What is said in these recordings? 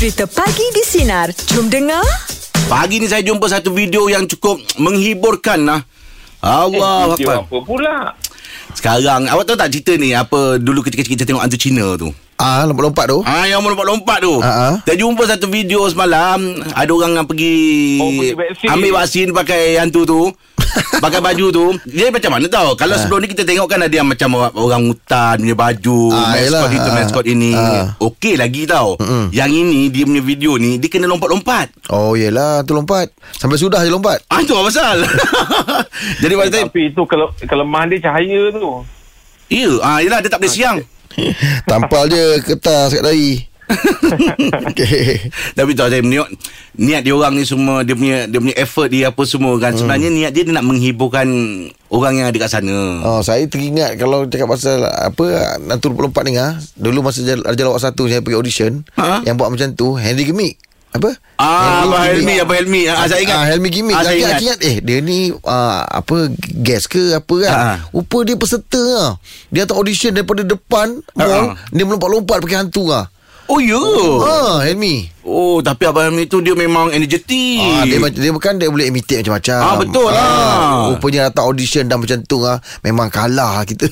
Cerita Pagi di Sinar. Jom dengar. Pagi ni saya jumpa satu video yang cukup menghiburkan lah. Allah Akbar. apa pula? Sekarang awak tahu tak cerita ni apa dulu kecil-kecil kita tengok hantu Cina tu. Ah, lompat-lompat tu. Ah yang lompat-lompat tu. Ah, ah. Saya jumpa satu video semalam ada orang yang pergi Oh, pergi vaksin. ambil vaksin pakai hantu tu. Pakai baju tu Dia macam mana tau Kalau sebelum ni kita tengok kan Ada yang macam orang, orang hutan punya baju Ah, Maskot yelah. itu. Maskot ini Ah. Okey lagi tau Mm-mm. Yang ini Dia punya video ni Dia kena lompat-lompat Oh, yelah. Tu lompat. Sampai sudah je lompat. Ah tu apa pasal Jadi pada saya Tapi itu kele- kelemahan dia cahaya tu. Ya ah, Yelah dia tak boleh siang Tampal je kertas kat dahi. Okay. Tapi tahu saya niat niat dia orang ni semua dia punya dia punya effort dia apa semua kan sebenarnya niat dia, dia nak menghiburkan orang yang ada kat sana. Oh, saya teringat kalau cakap pasal apa Nanti lompat ni ah. Dulu masa Raja Lawak satu saya pergi audition, Ha? yang buat macam tu Henry Gimmick. Apa? Ah, Abang Helmi, Gimmick. Abang Helmi. Ah, saya ingat. Ah, Helmi Gimmick. Ah, saya ingat. ingat. eh dia ni ah, apa guest ke apa kan. Ah. Rupa dia peserta ah. Dia datang audition daripada depan Ah, mall, ah. dia melompat-lompat pakai hantu ah. Oh ya. Ah, Helmi. Oh, tapi Abang Helmi tu dia memang energetik. Ah, dia, dia bukan dia boleh imitate macam-macam. Ah, betul lah. Rupanya datang audition dan macam tu ah, memang kalah lah kita.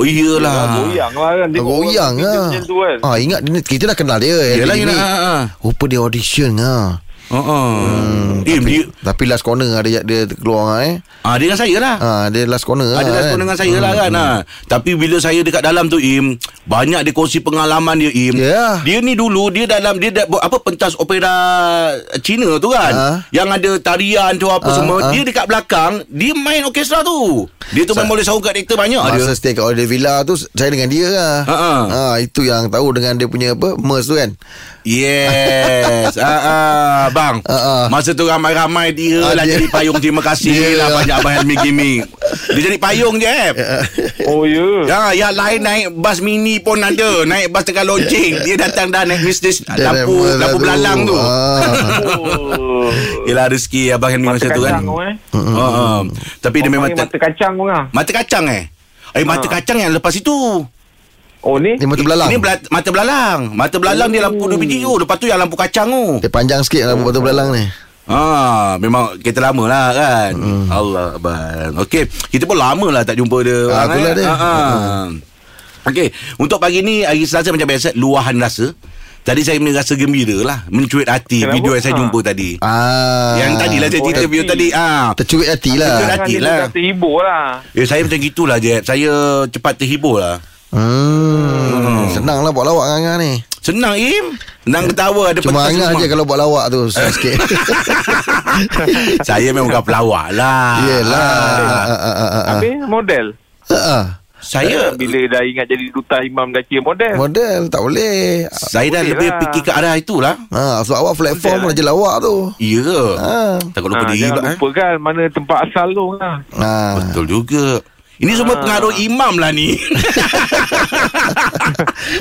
Oh iyalah. Goyang lah kan. Goyang lah. Kan. Ah, ingat kita dah kenal dia. Yalah, Henry yalah, Gimmick. ah, ah. Rupa dia audition ah. Ha ah. Hmm, Eh, tapi, dia tapi last corner ah, dia dia keluar ah, eh. ah dia dengan saya lah. Ah, dia last corner ah, respon kan. dengan saya lah kan ha. Tapi bila saya dekat dalam tu Im Banyak dia kongsi pengalaman dia Im Ya. Dia ni dulu Dia dalam Dia apa pentas opera Cina tu kan Ha. Yang ada tarian tu apa Ha, semua ha. Dia dekat belakang Dia main orkestra tu Dia tu memang boleh sahur kat aktor banyak Masa dia stay kat Holiday Villa tu Saya dengan dia lah Ha, ha. Ah, Itu yang tahu dengan dia punya apa Merce tu kan Yes ah, ah, Bang Ha, ha. Masa tu ramai-ramai Dia Ah, lah dia- jadi payung Terima kasih Dia lah lah. Banyak Abang Helmi Gimmick Dia jadi payung je eh Oh ya. Ya, yang lain naik bas mini pun ada. Naik bas tengah lojing. Dia datang dah naik bisnes Dia lampu lampu belalang tu. Oh. Yelah rezeki Abang Helmi masa tu kan. eh. Ha, ha. Tapi dia Orang memang mata, kacang tu lah. mata kacang eh. Eh mata Ha. kacang yang lepas itu. Oh ni? Dia mata belalang Ini bela- mata belalang. Mata belalang dia lampu dua biji tu. Lepas tu yang lampu kacang tu. Dia panjang sikit lah Batu belalang ni Ha, memang kereta lama lah kan. Allah abang. Okey, kita pun lama lah tak jumpa dia. Ah, orang, itulah eh. dia. Ha, ha. Okey, untuk pagi ni hari Selasa macam biasa luahan rasa. Tadi saya punya rasa gembira lah Mencuit hati Kenapa? Video yang saya Ha. jumpa tadi ah. Yang tadi lah saya Oh, cerita happy. video tadi ah. Tercuit hati lah Tercuit hati lah. terhibur lah. Eh saya macam gitulah Jeb Saya cepat terhibur lah hmm. Senang lah buat lawak dengan Angah ni Senang Im Senang ketawa ada Cuma Angah je kalau buat lawak tu Susah sikit Saya memang bukan pelawak lah Yelah Ah. Ah, ah. Habis model. Ah, Saya Bila dah ingat jadi duta imam dah kira model. Model tak boleh Saya dah Boleh lebih lah. fikir ke arah itulah ha, Sebab awak platform Model, Raja lawak tu Ya ke Ah. Takut lupa Ha, diri jangan pula eh. lupa kan mana tempat asal tu kan. ha. Betul juga Ini semua Ah. pengaruh imam lah ni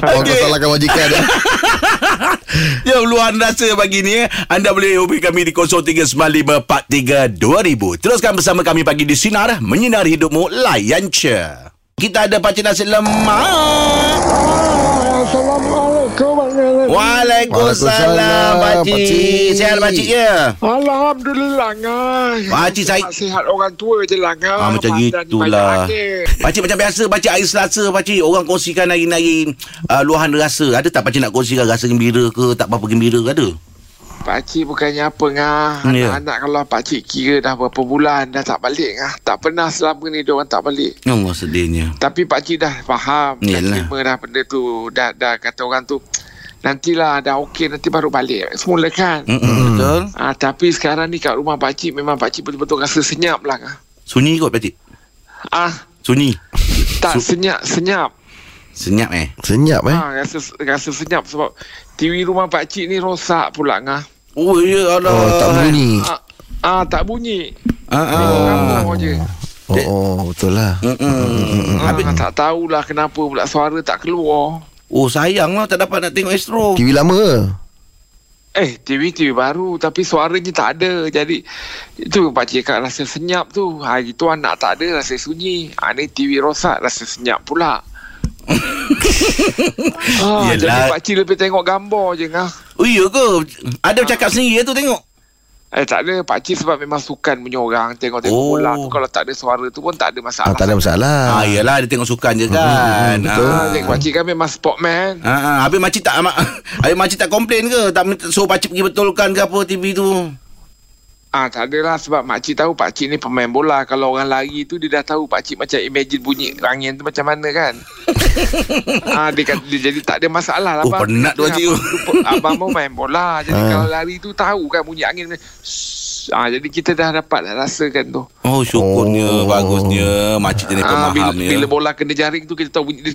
Orang kau salahkan majikan eh. Jom luahan rasa pagi ni eh. Anda boleh hubungi kami di 0395432000 Teruskan bersama kami pagi di Sinar Menyinari hidupmu Layan je Kita ada Pakcik Nasi Lemak Assalamualaikum Waalaikumsalam. Pakcik Pakcik. Sehat Pakcik ya Alhamdulillah ngai. Pakcik saya Sihat orang tua je lah ngai. Ah, macam gitulah. Pakcik macam biasa Pakcik hari Selasa Pakcik Orang kongsikan hari-hari uh, Luahan rasa Ada tak Pakcik nak kongsikan Rasa gembira ke Tak apa-apa gembira ke ada Pakcik bukannya apa ngah. Ya. Anak-anak kalau pakcik kira dah berapa bulan dah tak balik ngah. Tak pernah selama ni dia orang tak balik. Allah sedihnya Tapi pakcik dah faham. Dah Yalah. terima dah benda tu. Dah, dah kata orang tu. Nantilah dah okey nanti baru balik. Semula kan. Mm-mm, Betul Ah, tapi sekarang ni kat rumah pakcik memang pakcik betul-betul rasa senyap lah. Sunyi kot Pakcik Ah, Sunyi tak Su- senyap, senyap. Senyap eh Senyap eh Ha, rasa rasa senyap sebab TV rumah pak cik ni rosak pula ngah. Oh ya Allah Oh tak bunyi Ah, ah tak bunyi. ah, ah. gambar je. Oh, oh betul lah Mm-mm. Ah, Habis, tak tahulah kenapa pula suara tak keluar. Oh sayang lah Tak dapat nak tengok Astro TV lama ke Eh, TV TV baru tapi suaranya tak ada. Jadi itu pak cik kat rasa senyap tu. Hari tu anak tak ada rasa sunyi. Ha, ni TV rosak rasa senyap pula. ah, Yelah. jadi pak cik lebih tengok gambar je ngah. Oh iya ke? Ada bercakap sendiri tu tengok. Eh tak ada Pakcik sebab memang sukan punya orang Tengok-tengok Oh. bola tu Kalau tak ada suara tu pun Tak ada masalah Ah, tak ada masalah. Ah, iyalah dia tengok sukan je kan. betul. Ah, Ah. Tengok pakcik kan memang sportman Ha, ha, habis makcik tak habis makcik tak komplain ke? Tak minta suruh pakcik pergi betulkan ke apa TV tu? Ah tak adalah sebab makcik tahu pakcik ni pemain bola. Kalau orang lari tu dia dah tahu pakcik macam imagine bunyi angin tu macam mana kan. ah dia kata dia jadi tak ada masalah lah Oh, penat tu pakcik tu. Abang, abang mau main bola. Jadi Ah. kalau lari tu tahu kan bunyi angin. Ah jadi kita dah dapat dah rasakan tu. Oh syukurnya Oh. oh. Bagusnya Makcik jenis Ah bila, pemahamnya bila bola kena jaring tu kita tahu bunyi dia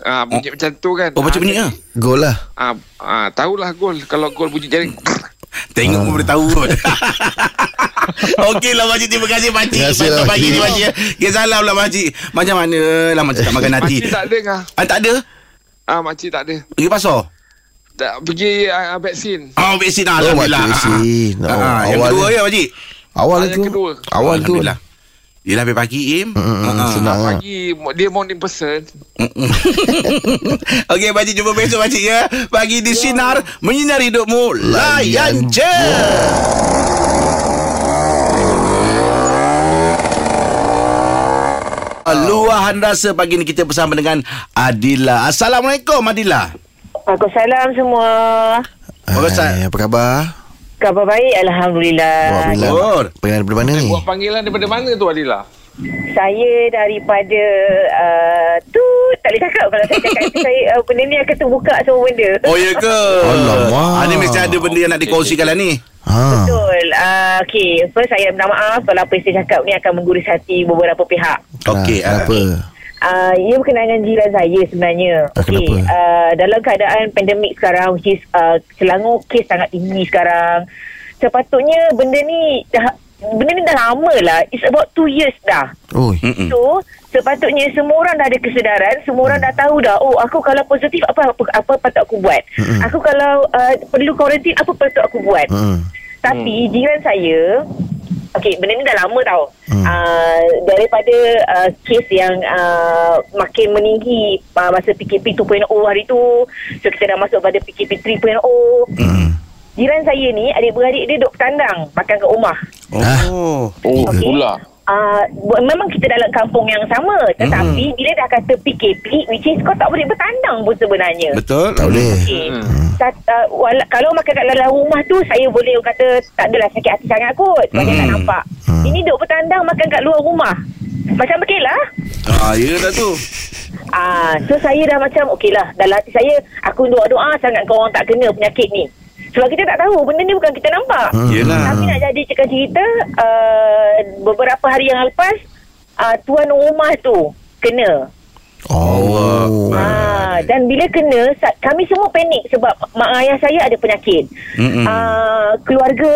Ah bunyi macam tu kan. Oh macam Ah, ni ke? Gol lah. Ah, ah tahulah gol kalau gol bunyi jaring. Tengok pun boleh tahu kot Okey lah Makcik Terima kasih Makcik Terima kasih lah, Pagi ni Makcik. Makcik Okay salam lah Makcik Macam mana lah Makcik tak makan hati Makcik tak ada ngah. ah, Tak ada? Ah makcik tak ada. Pergi pasar? Tak pergi uh, vaksin. Oh vaksin lah Oh, Alhamdulillah makcik vaksin. Ah, ah. Oh, Ah, Yang awal kedua ni. ya Makcik Awal Ah, tu. Awal tu. Alhamdulillah Yelah habis pagi Im Mm, ah. senang. Ah, Ah. pagi dia morning person. Okey Pakcik jumpa besok Pakcik ya Pagi di Sinar Menyinari hidupmu Layan je Luahan rasa pagi ni kita bersama dengan Adila. Assalamualaikum Adila. Waalaikumsalam semua. Bagus, Hai, apa khabar? Khabar baik Alhamdulillah. Alhamdulillah. Pengen daripada mana ni? Buat panggilan daripada mana tu Adila? Saya daripada uh, tu tak boleh cakap kalau saya cakap nanti saya uh, benda ni akan terbuka semua benda. Oh ya ke? Alamak. Ah, ni mesti ada benda yang nak dikongsikan lah ni. Ha. Betul. Uh, okay. First saya minta maaf kalau apa yang saya cakap ni akan menggurus hati beberapa pihak. Okey. Kenapa? ah. Uh, ia berkenaan dengan jiran saya sebenarnya. Ah, kenapa? Uh, dalam keadaan pandemik sekarang which is uh, Selangor kes sangat tinggi sekarang. Sepatutnya benda ni dah benda ni dah lama lah. It's about two years dah. Oh. Mm-mm. So sepatutnya semua orang dah ada kesedaran, semua orang dah tahu dah. Oh, aku kalau positif apa apa apa patut aku buat. Mm-mm. Aku kalau uh, perlu kuarantin apa patut aku buat. Hmm. Tapi jiran saya Okey, benda ni dah lama tau. Hmm. Uh, daripada uh, kes yang uh, makin meninggi uh, masa PKP 2.0 hari tu. So, kita dah masuk pada PKP 3.0. Hmm. Jiran saya ni, adik-beradik dia duduk bertandang makan kat rumah. Oh. Oh, Okey. pula. Uh, memang kita dalam kampung yang sama Tetapi Hmm. bila dah kata PKP Which is kau tak boleh bertandang pun sebenarnya Betul? Tak boleh. Okay. Sat, uh, wala, kalau makan kat dalam rumah tu saya boleh kata tak adalah sakit hati sangat kot sebab dia tak Hmm. nampak. Hmm. Ini duk bertandang makan kat luar rumah. Macam okey lah. Ah, ya dah tu. Ah, so saya dah macam okey lah. Dalam hati saya aku doa-doa sangat kau orang tak kena penyakit ni. Sebab kita tak tahu benda ni bukan kita nampak. Hmm. Yelah. Tapi nak jadi cerita uh, beberapa hari yang lepas uh, tuan rumah tu kena. Oh. Ah, dan bila kena kami semua panik sebab mak ayah saya ada penyakit. Mm-mm. Ah, keluarga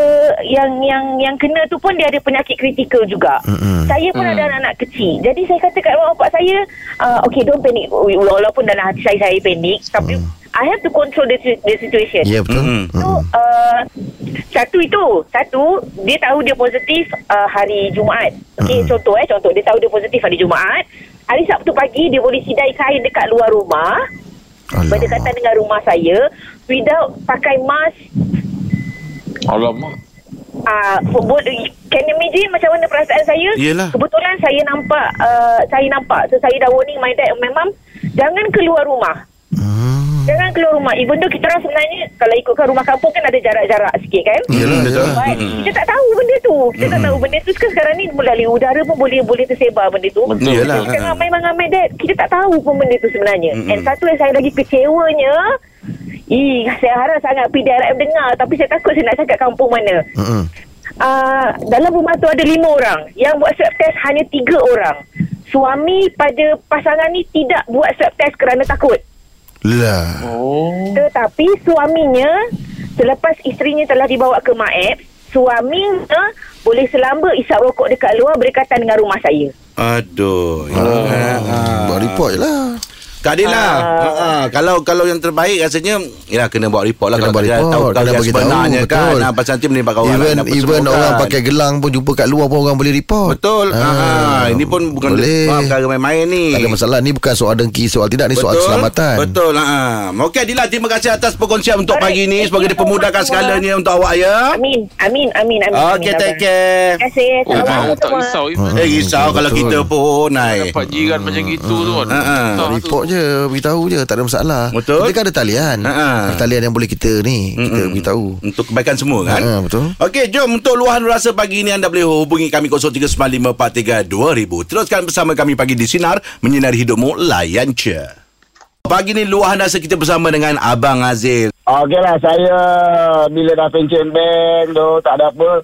yang yang yang kena tu pun dia ada penyakit kritikal juga. Mm-mm. Saya pun ada anak-anak kecil. Jadi saya kata kat mak bapak saya, uh, okay don't panic. Walaupun dalam hati saya saya panik tapi I have to control the, the situation. Ya betul. Mm-mm. So uh, Satu itu Satu Dia tahu dia positif uh, Hari Jumaat Okey Mm-mm. contoh eh Contoh dia tahu dia positif hari Jumaat Hari Sabtu pagi Dia boleh sidai kain dekat luar rumah Berdekatan dengan rumah saya Without pakai mask Alamak. uh, Can you imagine Macam mana perasaan saya Yelah. Kebetulan saya nampak uh, Saya nampak So saya dah warning my dad Memang Jangan keluar rumah. Jangan keluar rumah. Even though kita orang sebenarnya Kalau ikutkan rumah kampung kan ada jarak-jarak sikit kan? Yelah, betul. But Mm-mm. kita tak tahu benda tu. Kita tak tahu benda tu. Sekarang sekarang ni Melalui udara pun boleh Boleh tersebar benda tu. Betul. Yelah. Kita ramai-ramai dad. Kita tak tahu pun benda tu sebenarnya. Mm-mm. And satu yang saya lagi kecewanya Ih, saya harap sangat PDRM dengar. Tapi saya takut saya nak cakap kampung mana. Hmm. uh, Dalam rumah tu ada lima orang. Yang buat swab test hanya tiga orang. Suami pada pasangan ni tidak buat swab test kerana takut Lah. Oh. tetapi suaminya selepas isterinya telah dibawa ke Maep, suaminya boleh selamba isap rokok dekat luar berdekatan dengan rumah saya. Aduh. Ah. Buat report je lah. Keadilan. Ah. Ha, ha. Kalau kalau yang terbaik rasanya ya kena buat report lah Kena kalau buat report, tahu, kena yang bagi tahu, sebenarnya kan. betul. Ha, pasal nanti menimbang kawan Even lain apa even orang kan. pakai gelang pun jumpa kat luar pun orang boleh report. Betul. Ha, Ah, ini pun bukan boleh. bukan perkara main-main ni. Tak ada masalah ni bukan soal dengki soal tidak ni soal keselamatan. Betul. Ha. Okey Adila terima kasih atas perkongsian untuk Alright, pagi ni. you dipermudahkan semua. segalanya untuk awak ya. Amin. Amin. Amin. Amin. Okey amin, take care. Terima kasih. Oh, tak risau. Eh risau kalau betul. kita pun. Dapat jiran macam gitu tu kan. Ha, tu. Report je Beritahu je Tak ada masalah Betul. Kita kan ada talian Ha, ha. Ada Talian yang boleh kita ni Kita Mm-mm. beritahu Untuk kebaikan semua kan Ha, betul. Okey jom Untuk luahan rasa pagi ini Anda boleh hubungi kami 0395432000 Teruskan bersama kami pagi di Sinar Menyinari hidupmu Layan je Pagi ni luahan rasa kita bersama dengan Abang Azil Okey lah, saya bila dah pension bank tu tak ada apa.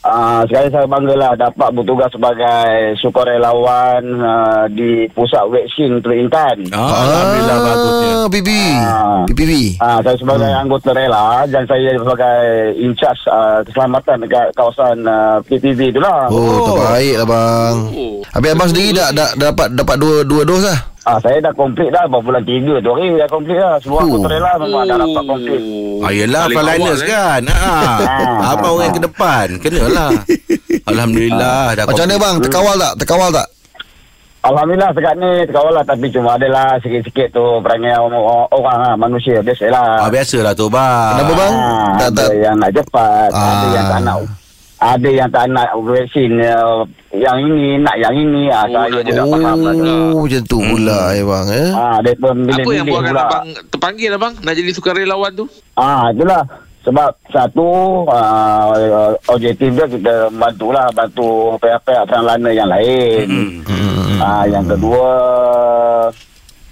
Uh, sekarang saya bangga lah dapat bertugas sebagai sukarelawan uh, di pusat vaksin Teluk Intan. ah, Alhamdulillah bagusnya PB Ah. PPB Ah, saya sebagai hmm. anggota rela dan saya sebagai in charge uh, keselamatan dekat kawasan uh, PPV tu lah. Oh, terbaik lah bang Oh. Habis abang sendiri dah, dah, dah dapat dapat dua dua dos lah Ah, saya dah komplit dah baru bulan 3 tu hari dah komplit dah. Semua Oh. anggota rela memang dah dapat komplit. Ah, yelah Paling frontliners awal, eh. kan ah, Ah. Abang orang yang ke depan Kenalah Alhamdulillah dah Macam mana bang Terkawal tak Terkawal tak Alhamdulillah sekat ni terkawal lah tapi cuma adalah sikit-sikit tu perangai orang, orang, orang lah, manusia biasalah. ah, Biasalah tu bang Kenapa bang Ah, Tak ada tak yang nak cepat, ada Ah. yang tak nak. Ada yang tak nak vaksin uh, yang ini, nak yang ini. Ah, Oh, saya jadi tak faham lah tu. Oh macam tu pula eh bang eh Ah, dia pun Apa yang buatkan pula. abang terpanggil abang nak jadi sukarelawan tu? Ah, itulah. Sebab satu uh, objektif dia kita bantulah bantu pihak-pihak translana yang lain. Hmm. Ah, yang kedua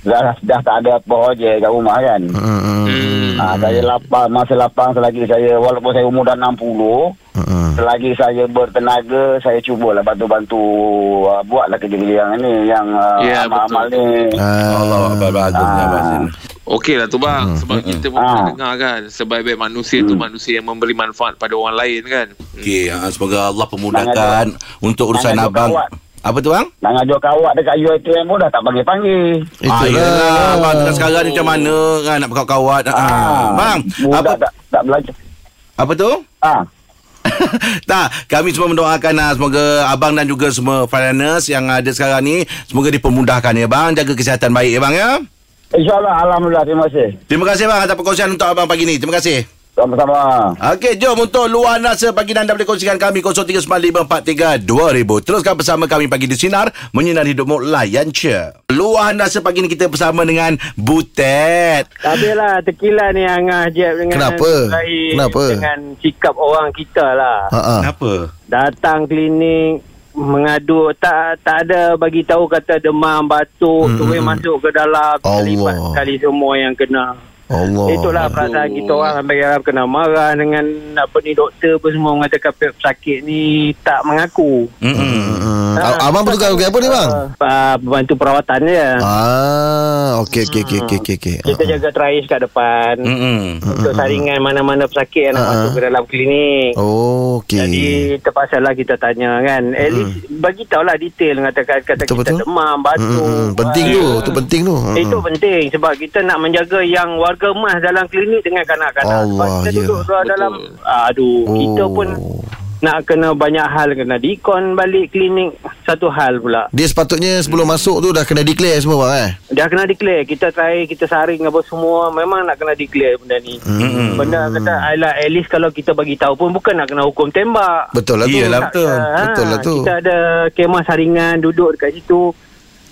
dah, dah tak ada apa ojek kat rumah kan. Hmm, hmm, Hmm. Ah, saya lapang masa lapang selagi saya walaupun saya umur dah 60 hmm. selagi saya bertenaga saya cubalah bantu-bantu uh, buatlah kerja-kerja yang ni yang uh, Ya, amal-amal ni. Allah Ah, bagusnya Ah. Okey lah tu bang Sebab kita pun Ah. pernah dengar kan Sebaik-baik manusia tu Manusia yang memberi manfaat pada orang lain kan Okey, ha, semoga Allah pemudahkan untuk urusan abang. kawat. Apa tu bang? Nak ngajuk kawat dekat UiTM pun dah tak panggil-panggil. Ah, Itulah yelah, abang dengan sekarang ni macam mana kan nak berkawat-kawat. Ah, bang, budak apa tak, tak belajar. apa tu? Ah, tak, kami semua mendoakan ah, semoga abang dan juga semua foreigners yang ada sekarang ni semoga dipermudahkan ya bang, jaga kesihatan baik ya bang ya. InsyaAllah, Alhamdulillah, terima kasih. Terima kasih bang atas perkongsian untuk abang pagi ni. Terima kasih. Sama-sama. Okey, jom untuk luahan rasa pagi anda boleh kongsikan kami 0395432000. Teruskan bersama kami pagi di Sinar, menyinari hidupmu layan je. Luahan rasa pagi ni kita bersama dengan Butet. Tapi lah tekilan ni Angah Jeb dengan Kenapa? lain Kenapa? Dengan sikap orang kita lah. Ha ah. Kenapa? Datang klinik mengadu tak tak ada bagi tahu kata demam batuk Hmm, mm, terus hmm. masuk ke dalam Allah. terlibat sekali semua yang kena. Allah Itulah perasaan kita orang sampai kena marah dengan apa ni doktor pun semua mengatakan pesakit ni tak mengaku. Mm-mm. Hmm. Ah, Abang bertugas bagi apa ni bang? Uh, bantu perawatan dia. Ah, okey okey okey okey okey. okey. Kita Ah, jaga trais kat depan. Mm-mm. Untuk saringan mana-mana pesakit yang nak Ah, ah. masuk ke dalam klinik. Oh, okey. Jadi terpaksa lah kita tanya kan. At least bagi tahulah detail katakan kata Betul, kita betul. demam, Hmm, batuk. hmm, hmm. penting Ah, tu, tu penting tu. Hmm. Itu penting sebab kita nak menjaga yang warga emas dalam klinik dengan kanak-kanak. Sebab Allah, kita ya. duduk dalam aduh, Oh. kita pun nak kena banyak hal kena dikon balik klinik satu hal pula. Dia sepatutnya sebelum masuk tu dah kena declare semua bang eh. Dah kena declare Kita try Kita saring apa semua Memang nak kena declare benda ni Hmm. Benda kata Alah at least kalau kita bagi tahu pun Bukan nak kena hukum tembak Betul lah tu. Iyalah. betul. Ah, Betul lah tu. Kita ada kemah saringan Duduk dekat situ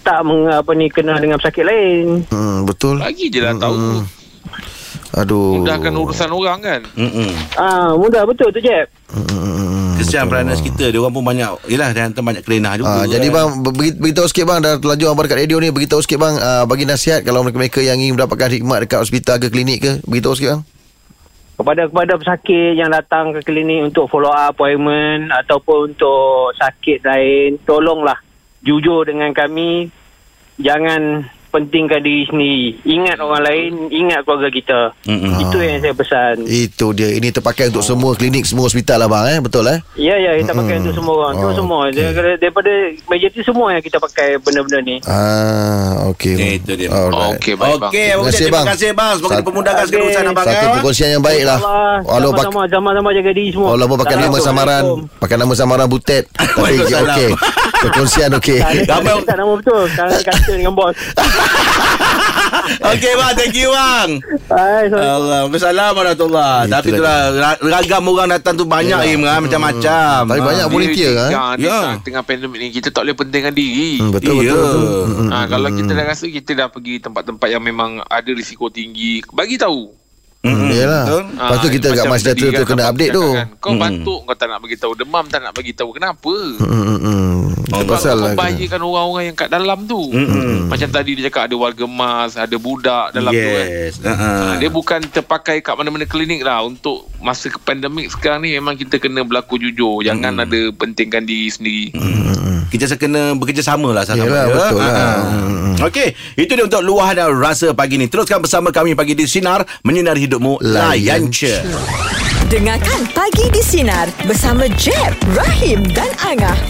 Tak meng, apa ni Kena dengan pesakit lain Hmm, betul. Lagi je lah Hmm, tahu hmm. Aduh. Mudahkan urusan orang kan Mm-mm. Ah, Mudah betul tu Jeb Hmm, hmm, hmm, hmm. Kesian peranas kita Dia orang pun banyak Yelah dia hantar banyak kelenah juga Ah, jadi kan. bang beri- beritahu sikit bang dah terlanjur abang dekat radio ni beritahu sikit bang ah, bagi nasihat kalau mereka-mereka yang ingin mendapatkan khidmat dekat hospital ke klinik ke beritahu sikit bang. kepada kepada pesakit yang datang ke klinik untuk follow up appointment ataupun untuk sakit lain tolonglah jujur dengan kami jangan pentingkan diri sendiri. Ingat orang lain, ingat keluarga kita. Mm-mm. Itu yang saya pesan. Itu dia. Ini terpakai untuk semua klinik, semua hospital lah bang eh. Betul eh? Ya, ya, kita pakai untuk semua orang. Untuk Oh, semua. okey. Dar- Daripada majoriti semua yang kita pakai benda-benda ni. Ah, okey. bang. Itu dia. Alright. Okey, baik bang. Okey, Terima kasih, terima bang. kasih bang. Semoga Sat- dipermudahkan segala urusan abang Satu eh. perkongsian yang baik lah. Walau pak sama-sama, sama-sama jaga diri semua. Walaupun pakai nama samaran. Pakai nama samaran butet Tapi okey Perkongsian okey Tak ada, tak Ramai- nama betul. Kata dengan bos. Okey bang, thank you bang. Hai, sorry. Allah, Tapi itulah ra- ragam orang datang tu banyak Ya. Im kan macam-macam. Tapi Ah. banyak volunteer Dia- kan Ya, Ya. Tengah pandemik ni kita tak boleh pentingkan diri. Hmm, Betul Ya. betul, betul. Hmm, Ha, hmm, kalau hmm, kita hmm. dah rasa kita dah pergi tempat-tempat yang memang ada risiko tinggi, bagi tahu. Hmm, Yelah Betul. Lepas tu Ah, kita kat macam Mas tadi Data tu kena update tu cakap kan, Kau Hmm. batuk kau tak nak bagi tahu, demam tak nak bagi tahu. Kenapa? Hmm, hmm, Sebab pasal kau lah membahayakan orang-orang yang kat dalam tu. Mm-mm. Macam tadi dia cakap ada warga emas, ada budak dalam tu kan. Yes. Uh-huh. Ha, dia bukan terpakai kat mana-mana klinik lah untuk masa ke pandemik sekarang ni memang kita kena berlaku jujur jangan Hmm. ada pentingkan diri sendiri Kita kena bekerjasama lah sama Yelah, betul lah. Okey, itu dia untuk luahan dan rasa pagi ni. Teruskan bersama kami pagi di Sinar menyinari hidupmu layan. Dengarkan Pagi di Sinar bersama Jeb, Rahim dan Angah.